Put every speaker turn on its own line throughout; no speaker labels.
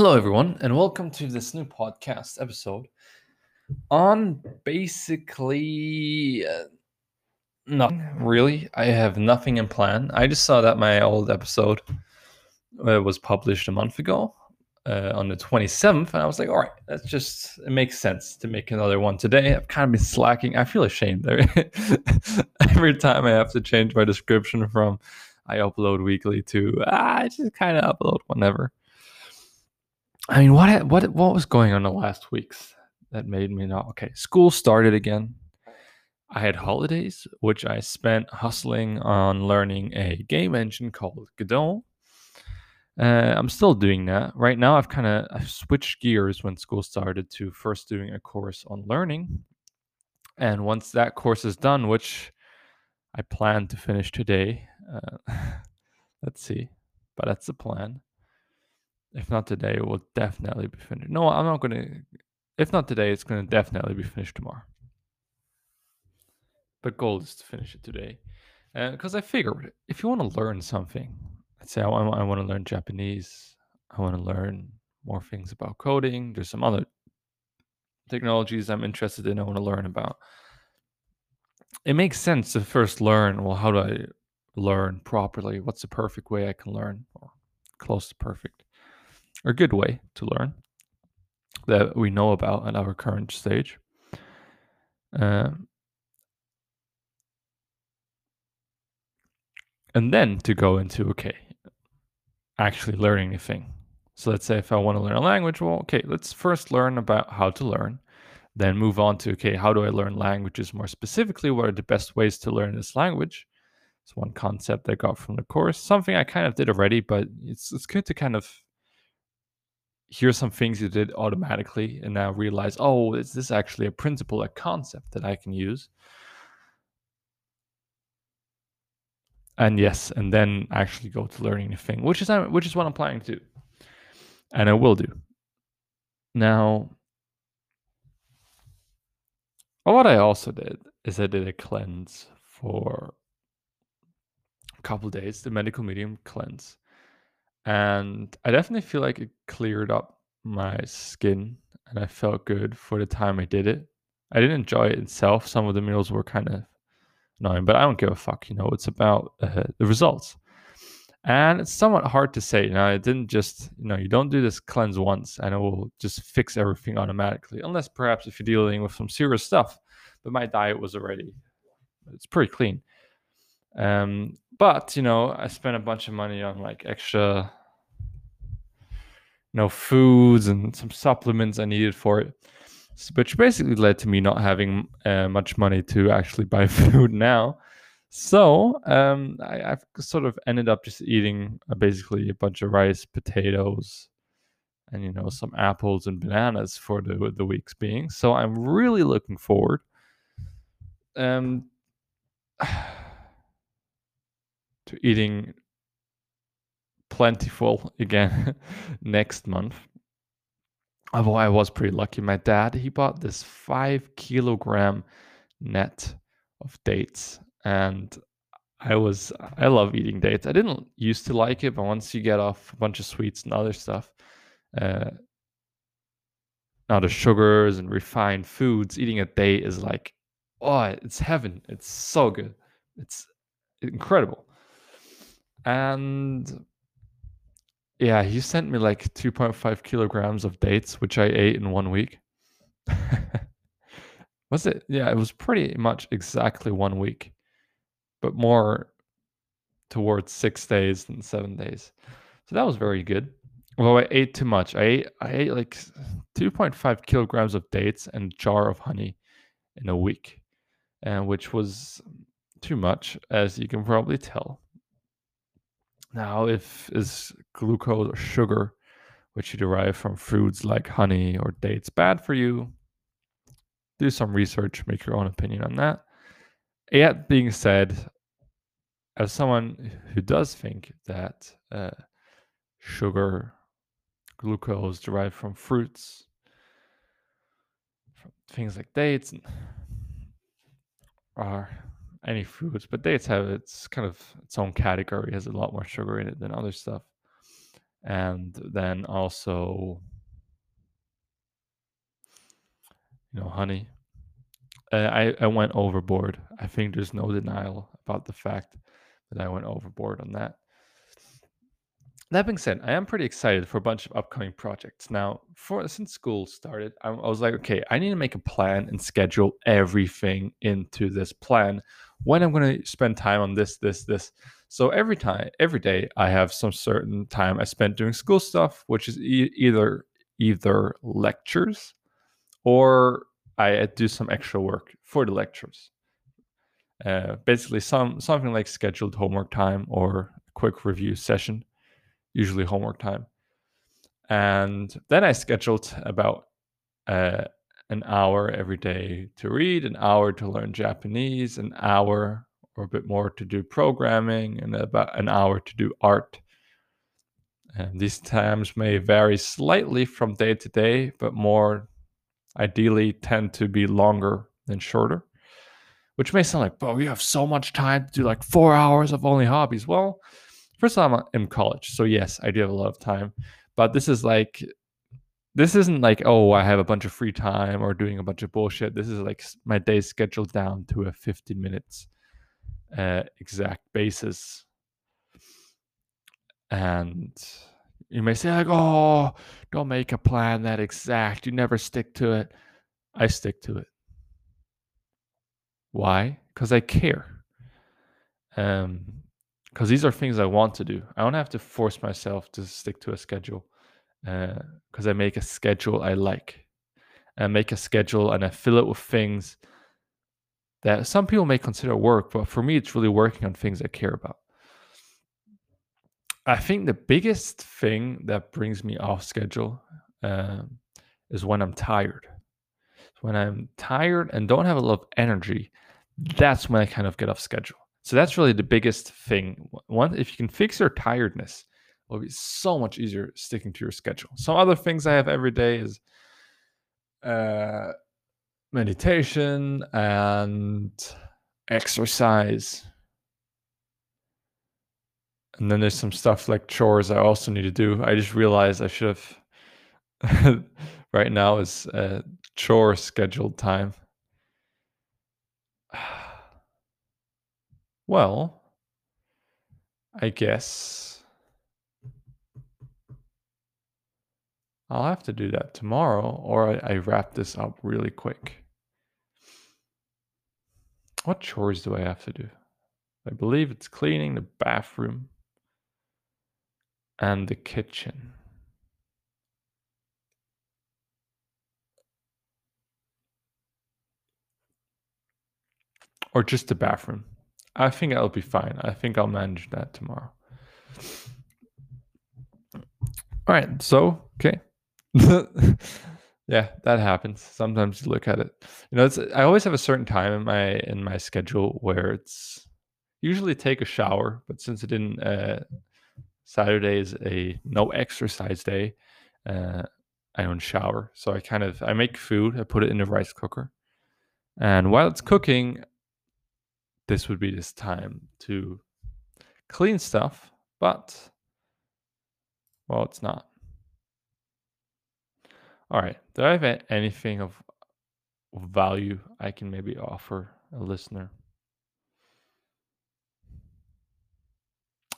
Hello, everyone, and welcome to this new podcast episode on basically uh, nothing really. I have nothing in plan. I just saw that my old episode uh, was published a month ago uh, on the 27th, and I was like, all right, that's just, it makes sense to make another one today. I've kind of been slacking. I feel ashamed every time I have to change my description from I upload weekly to ah, I just kind of upload whenever. I mean, what what what was going on the last weeks that made me not okay? School started again. I had holidays, which I spent hustling on learning a game engine called Godot. Uh, I'm still doing that right now. I've kind of I've switched gears when school started to first doing a course on learning, and once that course is done, which I plan to finish today, uh, let's see, but that's the plan if not today, it will definitely be finished. No, I'm not going to. If not today, it's going to definitely be finished tomorrow. But goal is to finish it today. Because uh, I figured if you want to learn something, let's say I, I want to learn Japanese, I want to learn more things about coding, there's some other technologies I'm interested in, I want to learn about. It makes sense to first learn well, how do I learn properly? What's the perfect way I can learn? Or close to perfect a good way to learn that we know about at our current stage. Um, and then to go into okay, actually learning a thing. So let's say if I want to learn a language, well, okay, let's first learn about how to learn, then move on to okay, how do I learn languages more specifically? What are the best ways to learn this language? It's one concept I got from the course. Something I kind of did already, but it's it's good to kind of here's some things you did automatically and now realize oh is this actually a principle a concept that i can use? And yes and then actually go to learning a thing which is which is what i'm planning to do. And i will do. Now what i also did is i did a cleanse for a couple days the medical medium cleanse and I definitely feel like it cleared up my skin and I felt good for the time I did it. I didn't enjoy it itself. Some of the meals were kind of annoying, but I don't give a fuck. You know, it's about uh, the results. And it's somewhat hard to say. Know, it didn't just, you know, you don't do this cleanse once and it will just fix everything automatically, unless perhaps if you're dealing with some serious stuff. But my diet was already, it's pretty clean. Um, but you know, I spent a bunch of money on like extra, you know, foods and some supplements I needed for it, which basically led to me not having uh, much money to actually buy food now. So um, I, have sort of ended up just eating uh, basically a bunch of rice, potatoes, and you know some apples and bananas for the the weeks being. So I'm really looking forward. Um, to eating plentiful again next month. Although I was pretty lucky. My dad, he bought this five kilogram net of dates. And I was, I love eating dates. I didn't used to like it, but once you get off a bunch of sweets and other stuff, uh, now the sugars and refined foods, eating a date is like, oh, it's heaven. It's so good. It's incredible and yeah, he sent me like 2.5 kilograms of dates, which I ate in one week. was it? Yeah, it was pretty much exactly one week, but more towards six days than seven days. So that was very good. Although I ate too much. I ate, I ate like 2.5 kilograms of dates and jar of honey in a week, and which was too much, as you can probably tell. Now, if is glucose or sugar, which you derive from foods like honey or dates, bad for you? Do some research, make your own opinion on that. Yet, being said, as someone who does think that uh, sugar, glucose derived from fruits, from things like dates, are any foods, but dates have its kind of its own category, has a lot more sugar in it than other stuff. and then also you know honey uh, I, I went overboard i think there's no denial about the fact that i went overboard on that that being said i am pretty excited for a bunch of upcoming projects. Now for since school started I, I was like okay i need to make a plan and schedule everything into this plan. When i'm going to spend time on this this this. So every time, every day, I have some certain time I spent doing school stuff, which is e- either either lectures or I do some extra work for the lectures. Uh, basically, some something like scheduled homework time or quick review session, usually homework time. And then I scheduled about uh, an hour every day to read, an hour to learn Japanese, an hour or a bit more to do programming and about an hour to do art. And these times may vary slightly from day to day, but more ideally tend to be longer than shorter. Which may sound like, bro, you have so much time to do like four hours of only hobbies. Well, first of all, I'm in college. So, yes, I do have a lot of time. But this is like, this isn't like, oh, I have a bunch of free time or doing a bunch of bullshit. This is like my day scheduled down to a 15 minutes uh, exact basis. And you may say, like, oh, don't make a plan that exact. You never stick to it. I stick to it. Why? Because I care. Um, because these are things I want to do. I don't have to force myself to stick to a schedule. Because uh, I make a schedule I like. I make a schedule and I fill it with things that some people may consider work, but for me, it's really working on things I care about. I think the biggest thing that brings me off schedule um, is when I'm tired. When I'm tired and don't have a lot of energy, that's when I kind of get off schedule. So that's really the biggest thing. One, if you can fix your tiredness, it'll be so much easier sticking to your schedule. Some other things I have every day is uh, meditation and exercise. And then there's some stuff like chores I also need to do. I just realized I should have right now is uh, chore scheduled time. Well, I guess I'll have to do that tomorrow or I, I wrap this up really quick. What chores do I have to do? I believe it's cleaning the bathroom and the kitchen. Or just the bathroom. I think I'll be fine. I think I'll manage that tomorrow. All right. So, okay. Yeah, that happens. Sometimes you look at it. You know, it's I always have a certain time in my in my schedule where it's usually take a shower, but since it didn't uh Saturday is a no exercise day, uh I don't shower. So I kind of I make food, I put it in the rice cooker. And while it's cooking, this would be this time to clean stuff, but well, it's not. All right. Do I have anything of value I can maybe offer a listener?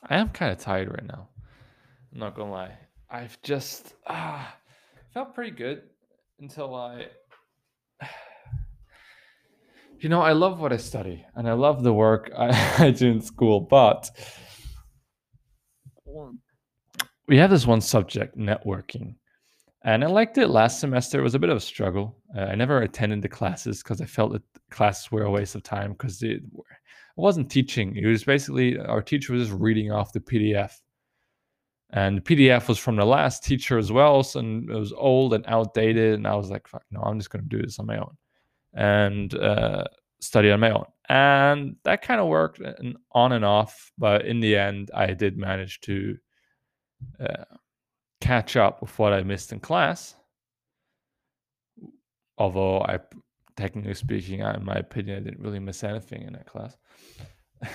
I am kind of tired right now. I'm not gonna lie. I've just ah, felt pretty good until I. You know, I love what I study and I love the work I, I do in school, but we have this one subject, networking, and I liked it last semester. It was a bit of a struggle. Uh, I never attended the classes because I felt that classes were a waste of time because it, I wasn't teaching. It was basically our teacher was just reading off the PDF. And the PDF was from the last teacher as well. So it was old and outdated. And I was like, fuck, no, I'm just going to do this on my own and uh, study on my own. And that kind of worked on and off. But in the end, I did manage to. Uh, catch up with what I missed in class. Although I, technically speaking, in my opinion, I didn't really miss anything in that class.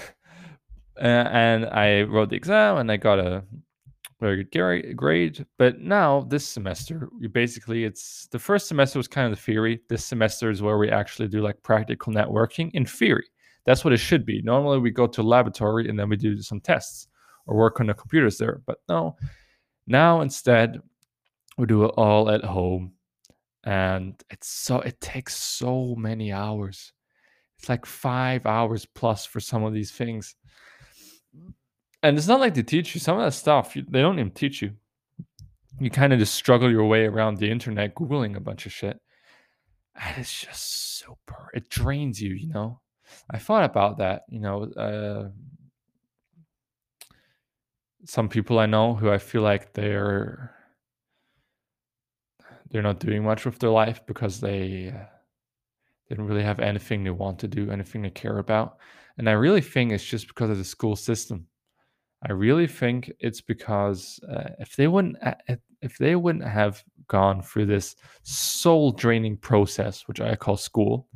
and I wrote the exam and I got a very good grade. But now this semester, basically it's the first semester was kind of the theory. This semester is where we actually do like practical networking in theory. That's what it should be. Normally we go to a laboratory and then we do some tests or work on the computers there. But no, now instead we do it all at home. And it's so it takes so many hours. It's like five hours plus for some of these things and it's not like they teach you some of that stuff. They don't even teach you. You kind of just struggle your way around the internet, googling a bunch of shit, and it's just super. It drains you, you know. I thought about that, you know. Uh, some people I know who I feel like they're they're not doing much with their life because they uh, don't really have anything they want to do, anything they care about, and I really think it's just because of the school system I really think it's because uh, if they wouldn't if they wouldn't have gone through this soul draining process, which I call school,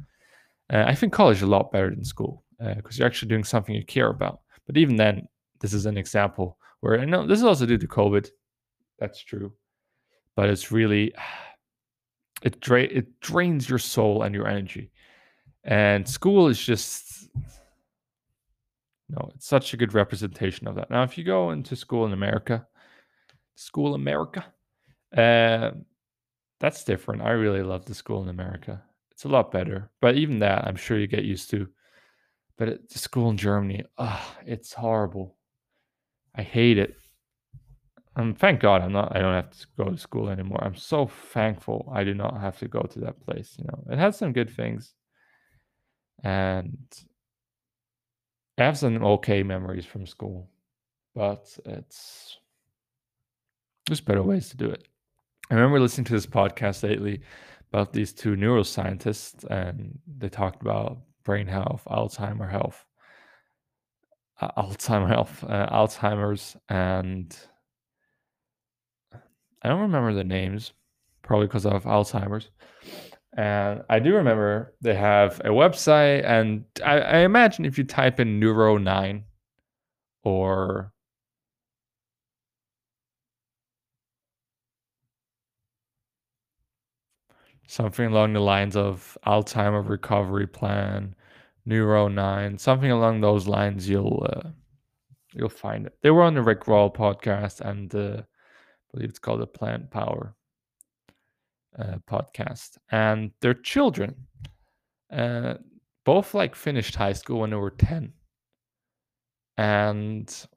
uh, I think college is a lot better than school because uh, you're actually doing something you care about. But even then, this is an example where I know this is also due to COVID. That's true, but it's really it dra- it drains your soul and your energy, and school is just no, it's such a good representation of that. Now, if you go into school in America, school America, uh, that's different. I really love the school in America. It's a lot better, but even that, I'm sure you get used to. But it, the school in Germany, oh, it's horrible. I hate it. Um, thank God I'm not. I don't have to go to school anymore. I'm so thankful I do not have to go to that place. You know, it has some good things, and I have some okay memories from school, but it's there's better ways to do it. I remember listening to this podcast lately about these two neuroscientists, and they talked about brain health, Alzheimer health, uh, Alzheimer health, uh, Alzheimer's, and I don't remember the names, probably because of Alzheimer's. And I do remember they have a website, and I, I imagine if you type in Neuro 9 or something along the lines of Alzheimer recovery plan, Neuro 9, something along those lines, you'll uh, you'll find it. They were on the Rich Roll podcast, and uh, I believe it's called the Plant Power uh, podcast, and their children, uh, both like finished high school when they were ten, and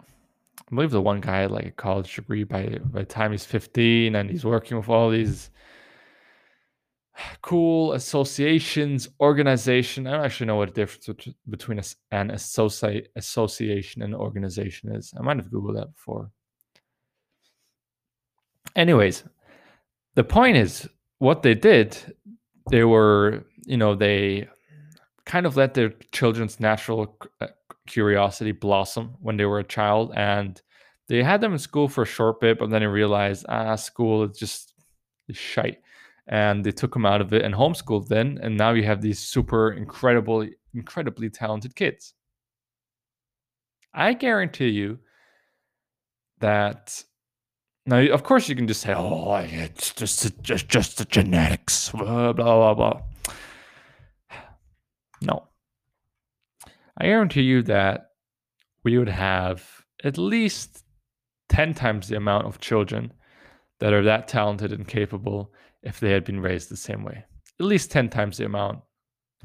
I believe the one guy had like a college degree by by the time he's fifteen, and he's working with all these cool associations, organization. I don't actually know what the difference between an associate association and organization is. I might have googled that before. Anyways, the point is what they did, they were, you know, they kind of let their children's natural uh, curiosity blossom when they were a child and they had them in school for a short bit, but then they realized, ah, school is just shite. And they took them out of it and homeschooled then. And now you have these super incredible, incredibly talented kids. I guarantee you that now, of course, you can just say, "Oh, it's just just just the genetics," blah blah blah. No, I guarantee you that we would have at least ten times the amount of children that are that talented and capable if they had been raised the same way. At least ten times the amount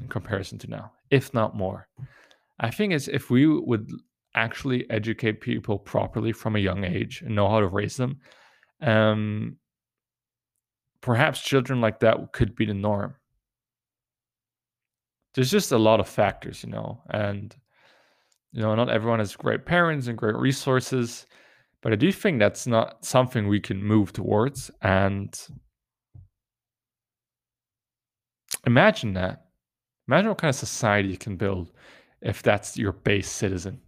in comparison to now, if not more. I think it's if we would actually educate people properly from a young age and know how to raise them, um, perhaps children like that could be the norm. There's just a lot of factors, you know, and you know, not everyone has great parents and great resources, but I do think that's not something we can move towards. And imagine that. Imagine what kind of society you can build if that's your base citizen.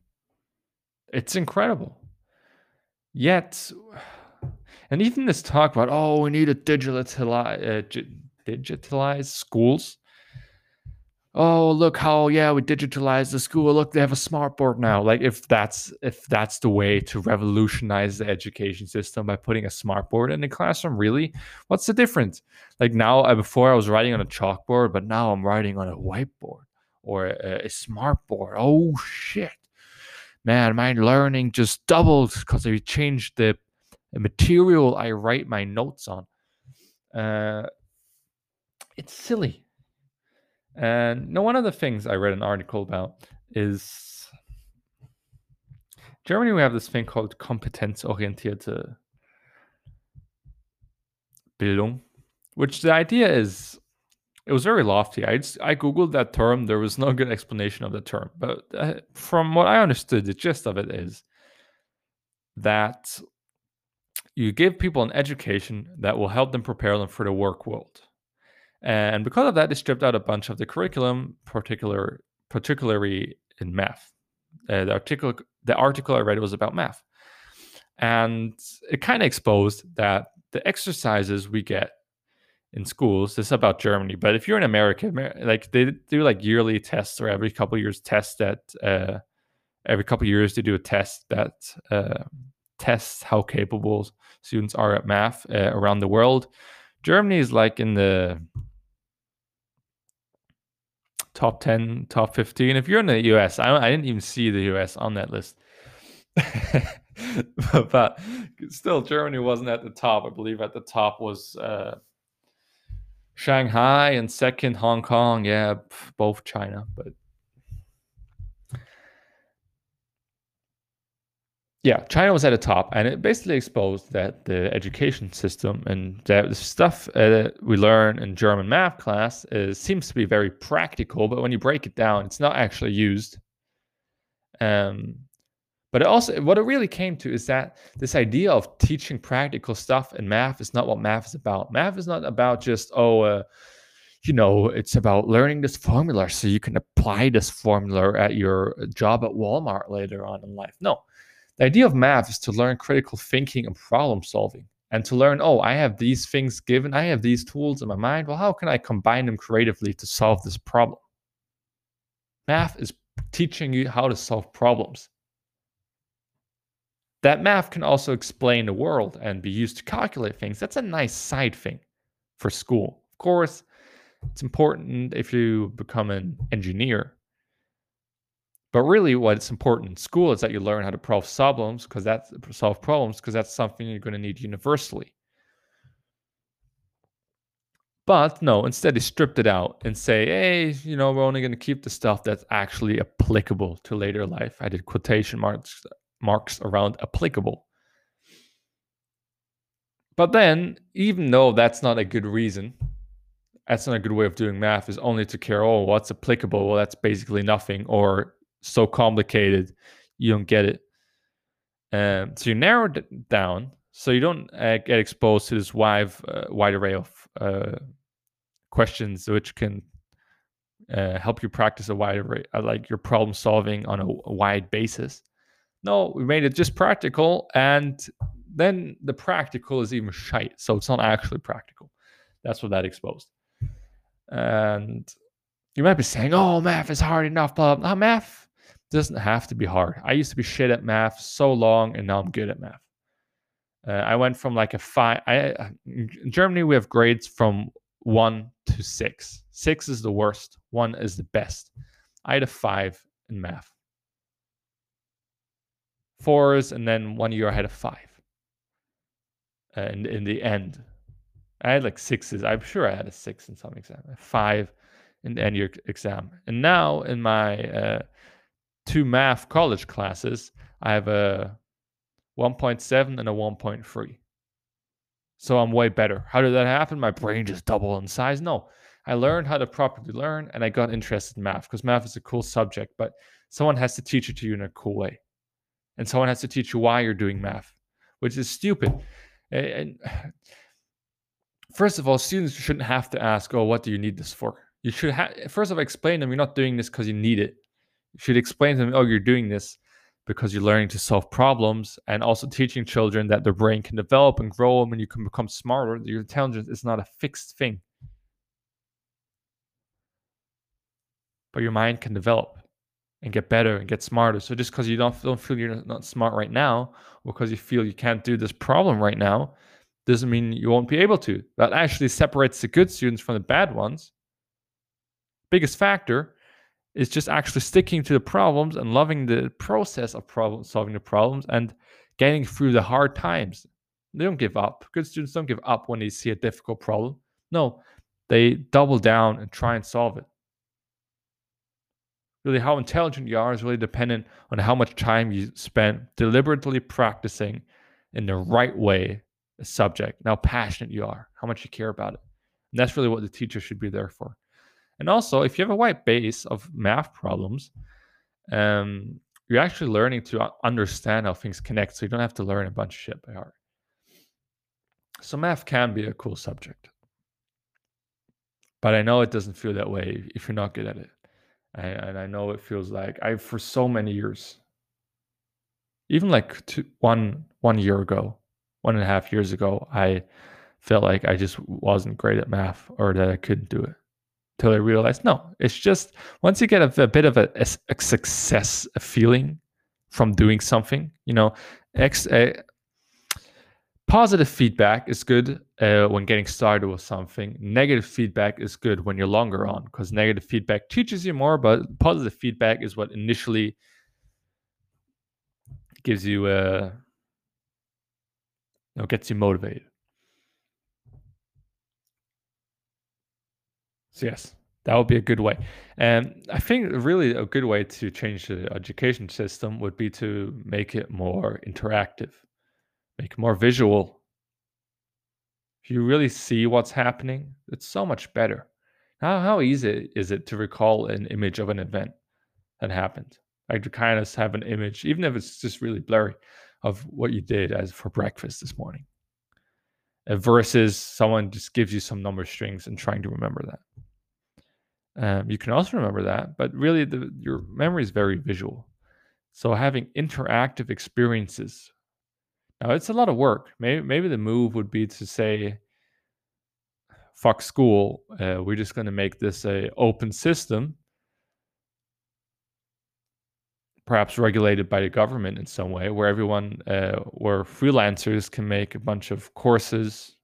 It's incredible. Yet, and even this talk about, oh, we need to digitalize, uh, digitalize schools. oh look how yeah we digitalize the school. Look they have a smart board now. Like if that's if that's the way to revolutionize the education system by putting a smart board in the classroom really what's the difference? Like now I, before i was writing on a chalkboard but now i'm writing on a whiteboard or a, a smart board oh shit man my learning just doubled because i changed the, material i write my notes on uh, it's silly and no, one of the things I read an article about is Germany. We have this thing called kompetenzorientierte Bildung, which the idea is it was very lofty. I I googled that term. There was no good explanation of the term, but uh, from what I understood, the gist of it is that you give people an education that will help them prepare them for the work world. And because of that, they stripped out a bunch of the curriculum, particular particularly in math. Uh, the article the article I read was about math, and it kind of exposed that the exercises we get in schools. This is about Germany, but if you're in America, like they do like yearly tests or every couple years tests that uh, every couple years they do a test that uh, tests how capable students are at math uh, around the world. Germany is like in the top 10, top 15. If you're in the US, I, I didn't even see the US on that list. but still, Germany wasn't at the top. I believe at the top was uh, Shanghai and second Hong Kong. Yeah, both China. But yeah, China was at the top, and it basically exposed that the education system and that the stuff uh, we learn in German math class is, seems to be very practical, but when you break it down, it's not actually used. Um, but it also, what it really came to is that this idea of teaching practical stuff in math is not what math is about. Math is not about just oh, uh, you know, it's about learning this formula so you can apply this formula at your job at Walmart later on in life. No the idea of math is to learn critical thinking and problem solving and to learn, oh, I have these things given, I have these tools in my mind. Well, how can I combine them creatively to solve this problem? Math is teaching you how to solve problems. That math can also explain the world and be used to calculate things. That's a nice side thing for school. Of course, it's important if you become an engineer but really, what's important in school is that you learn how to solve problems because that's solve problems because that's something you're going to need universally. But no, instead they stripped it out and say, hey, you know, we're only going to keep the stuff that's actually applicable to later life. I did quotation marks marks around applicable. But then, even though that's not a good reason, that's not a good way of doing math, is only to care, oh, what's applicable? Well, that's basically nothing, or so complicated you don't get it. Um, so you narrow it down so you don't uh, get exposed to this wide, uh, wide array of uh, questions which can uh, help you practice a wide array, uh, like your problem solving on a, a wide basis. No, we made it just practical, and then the practical is even shite, so it's not actually practical. That's what that exposed. And you might be saying, "Oh, math is hard enough." But not math doesn't have to be hard. I used to be shit at math so long, and now I'm good at math. Uh, I went from like a five. I in Germany we have grades from one to six. Six is the worst. One is the best. I had a five in math. Fours, and then one year I had a five. And in the end, I had like sixes. I'm sure I had a six in some exam. A five in the end year exam. And now in my uh, two math college classes, I have a 1.7 and a 1.3. So I'm way better. How did that happen? My brain just doubled in size? No. I learned how to properly learn and I got interested in math because math is a cool subject, but someone has to teach it to you in a cool way. And someone has to teach you why you're doing math, which is stupid. And first of all, students shouldn't have to ask, "Oh, what do you need this for?" You should have first of all explain them you're not doing this because you need it. You should explain to them, oh, you're doing this because you're learning to solve problems and also teaching children that their brain can develop and grow and you can become smarter. Your intelligence is not a fixed thing. but your mind can develop and get better and get smarter. So just because you don't, don't feel you're not smart right now, or because you feel you can't do this problem right now, doesn't mean you won't be able to. That actually separates the good students from the bad ones. Biggest factor is just actually sticking to the problems and loving the process of problem solving the problems and getting through the hard times. They don't give up. Good students don't give up when they see a difficult problem. No, they double down and try and solve it. Really, how intelligent you are is really dependent on how much time you spend deliberately practicing in the right way a subject, how passionate you are, how much you care about it. And that's really what the teacher should be there for. And also, if you have a white base of math problems, um, you're actually learning to understand how things connect. So you don't have to learn a bunch of shit by heart. So math can be a cool subject. But I know it doesn't feel that way if you're not good at it. And I know it feels like I for so many years, even like two, one one year ago, one and a half years ago, I felt like I just wasn't great at math or that I couldn't do it. Until I realized, no, it's just once you get a, a bit of a, a, a, success a feeling from doing something, you know, ex, uh, positive feedback is good uh, when getting started with something. Negative feedback is good when you're longer on because negative feedback teaches you more, but positive feedback is what initially gives you uh, know, gets you motivated. So yes, that would be a good way. And I think really a good way to change the education system would be to make it more interactive, make more visual. If you really see what's happening, it's so much better. How, how easy is it to recall an image of an event that happened? Like to kind of have an image, even if it's just really blurry, of what you did as for breakfast this morning uh, versus someone just gives you some number strings and trying to remember that. Um, you can also remember that, but really the, your memory is very visual. So having interactive experiences. Now it's a lot of work. Maybe maybe the move would be to say, "Fuck school. Uh, we're just going to make this a open system perhaps regulated by the government in some way, where everyone, uh, where freelancers can make a bunch of courses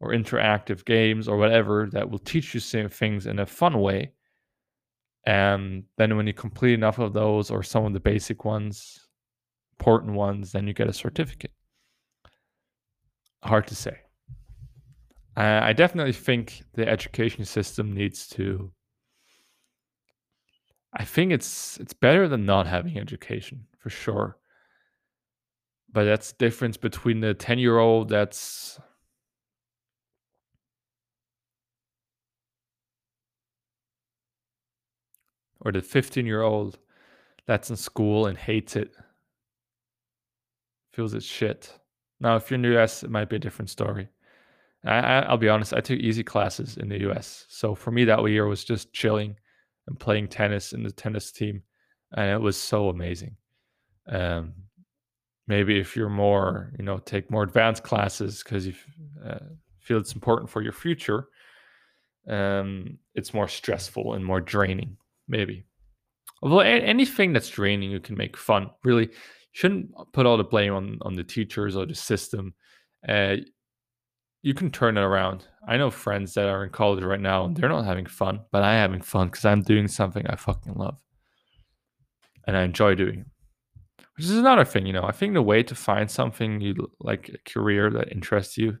or interactive games or whatever that will teach you things in a fun way. And then when you complete enough of those or some of the basic ones, important ones, then you get a certificate. Hard to say. I definitely think the education system needs to I think it's it's better than not having education for sure. But that's the difference between the 10 year old that's or the 15 year old that's in school and hates it, feels it's shit. Now, if you're in the US, it might be a different story. I, will be honest, I took easy classes in the US. So for me, that year was just chilling and playing tennis in the tennis team, and it was so amazing. Um, maybe if you're more, you know, take more advanced classes because you uh, feel it's important for your future, um, it's more stressful and more draining. Maybe. Although anything that's draining, you can make fun. Really, shouldn't put all the blame on on the teachers or the system. Uh, you can turn it around. I know friends that are in college right now and they're not having fun, but I'm having fun because I'm doing something I fucking love and I enjoy doing. Which is another thing, you know. I think the way to find something you like a career that interests you,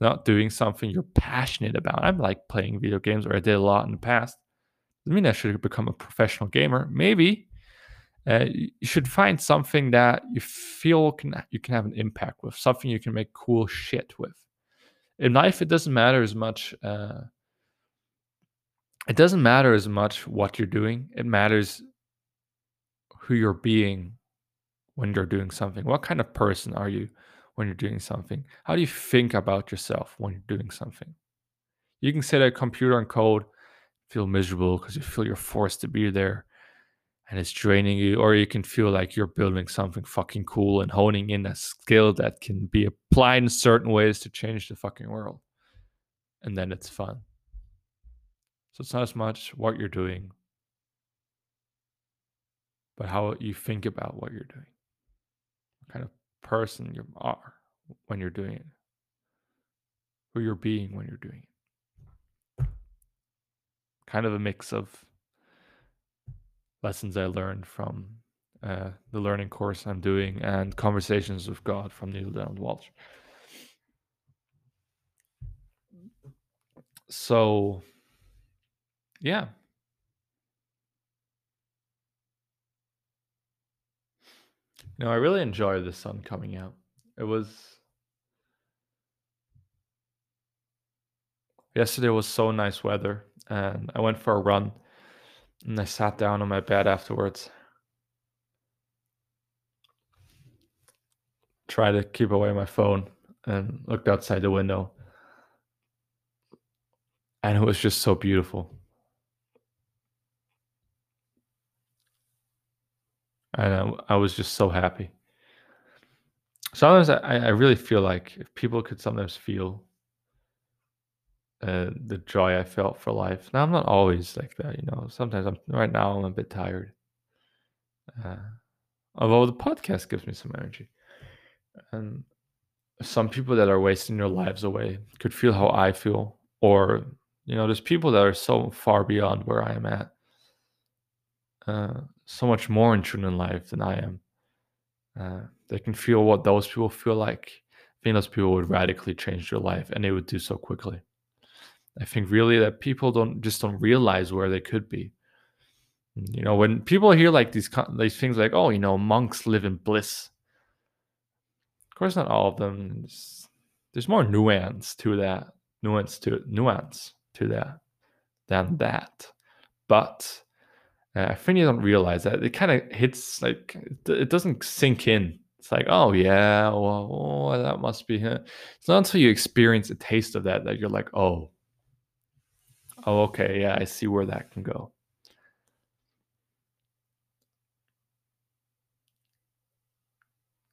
not doing something you're passionate about. I'm like playing video games, or I did a lot in the past. Doesn't mean I should become a professional gamer. Maybe uh, you should find something that you feel can you can have an impact with, something you can make cool shit with. In life it doesn't matter as much uh, it doesn't matter as much what you're doing. It matters who you're being when you're doing something. What kind of person are you when you're doing something? How do you think about yourself when you're doing something? You can sit at a computer and code feel miserable because you feel you're forced to be there and it's draining you, or you can feel like you're building something fucking cool and honing in a skill that can be applied in certain ways to change the fucking world. And then it's fun. So it's not as much what you're doing, but how you think about what you're doing, what kind of person you are when you're doing it, who you're being when you're doing it. Kind of a mix of lessons I learned from uh, the learning course I'm doing and conversations with God from Neale Donald Walsch. So, yeah. Know, I really enjoy the sun coming out. It was yesterday was so nice weather and I went for a run and I sat down on my bed afterwards. Tried to keep away my phone and looked outside the window. And it was just so beautiful. And I, I was just so happy. Sometimes I, I really feel like if people could sometimes feel uh, the joy I felt for life. Now I'm not always like that, you know. Sometimes I'm right now I'm a bit tired. Uh, although the podcast gives me some energy, and some people that are wasting their lives away could feel how I feel, or you know, there's people that are so far beyond where I am at, uh, so much more in tune in life than I am. Uh, they can feel what those people feel like. I think those people would radically change their life, and they would do so quickly. I think really that people don't just don't realize where they could be. You know, when people hear like these these things like, oh, you know, monks live in bliss. Of course, not all of them. There's, more nuance to that, nuance to nuance to that than that. But uh, I think you don't realize that it kind of hits like it doesn't sink in. It's like, oh yeah, well, oh, that must be. It. It's not until you experience a taste of that that you're like, oh, Oh, okay. Yeah, I see where that can go.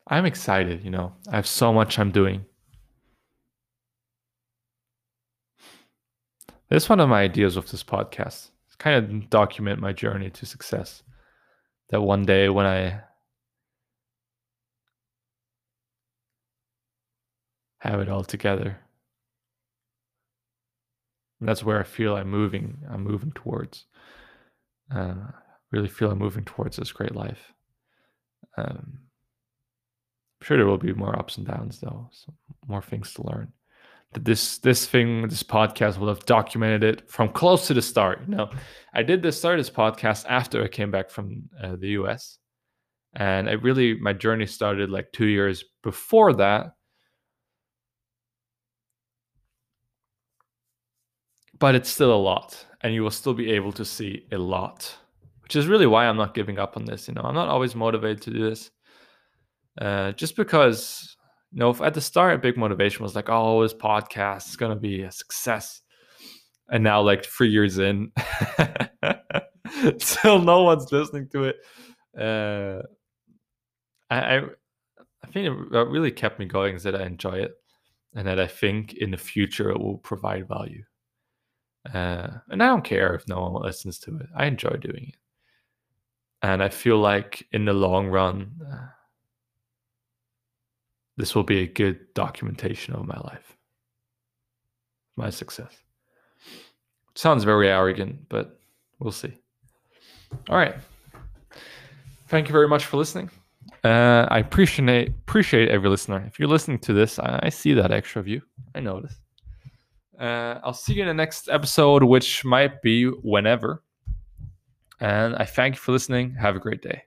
I'm excited, you know. I have so much I'm doing. This one of my ideas of this podcast. It's kind of document my journey to success. That one day when I have it all together. And that's where I feel I'm moving. I'm moving towards. Uh, really feel I'm moving towards this great life. Um, I'm sure there will be more ups and downs, though. More things to learn. But this this thing, this podcast will have documented it from close to the start. You know, I did this start this podcast after I came back from uh, the U.S. And I really my journey started like two years before that but it's still a lot and you will still be able to see a lot which is really why i'm not giving up on this you know? I'm not always motivated to do this uh, just because you know at the start a big motivation was like oh this podcast is going to be a success. And now like three years in still no one's listening to it. Uh, I, I i think what really kept me going is that i enjoy it and that i think in the future it will provide value uh, and I don't care if no one listens to it. I enjoy doing it. And I feel like in the long run, uh, this will be a good documentation of my life, my success. Sounds very arrogant, but we'll see. All right. Thank you very much for listening. Uh, I appreciate appreciate every listener. If you're listening to this, I, I see that extra view. I notice. Uh, I'll see you in the next episode, which might be whenever. And I thank you for listening. Have a great day.